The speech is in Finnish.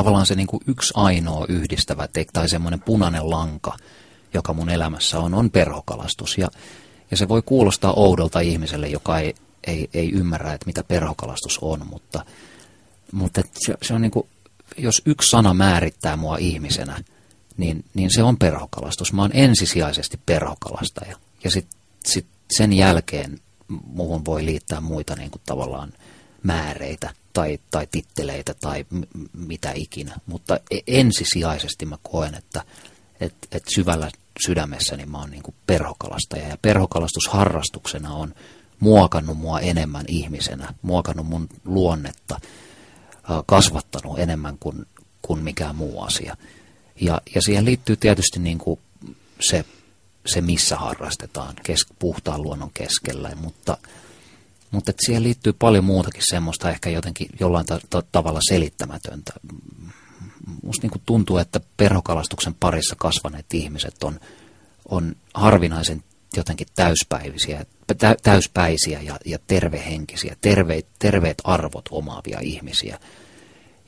tavallaan se niin kuin yksi ainoa yhdistävä te- tai semmoinen punainen lanka, joka mun elämässä on, on perhokalastus. Ja, ja se voi kuulostaa oudolta ihmiselle, joka ei, ei, ei ymmärrä, että mitä perhokalastus on, mutta, mutta se, se on niin kuin, jos yksi sana määrittää mua ihmisenä, niin, niin se on perhokalastus. Mä oon ensisijaisesti perhokalastaja. Ja sitten sit sen jälkeen muuhun voi liittää muita niin kuin tavallaan määreitä tai, tai titteleitä tai mitä ikinä. Mutta e-, ensisijaisesti mä koen, että et, et syvällä sydämessäni mä oon niin kuin perhokalastaja. Ja perhokalastusharrastuksena on muokannut mua enemmän ihmisenä, muokannut mun luonnetta, kasvattanut enemmän kuin, kuin mikään muu asia. Ja, ja siihen liittyy tietysti niin kuin se, se, missä harrastetaan, kes, puhtaan luonnon keskellä, mutta, mutta siihen liittyy paljon muutakin semmoista ehkä jotenkin jollain ta- ta- tavalla selittämätöntä. Musta niin kuin tuntuu, että perhokalastuksen parissa kasvaneet ihmiset on, on harvinaisen jotenkin täyspäivisiä, täyspäisiä ja, ja tervehenkisiä, terveet, terveet arvot omaavia ihmisiä –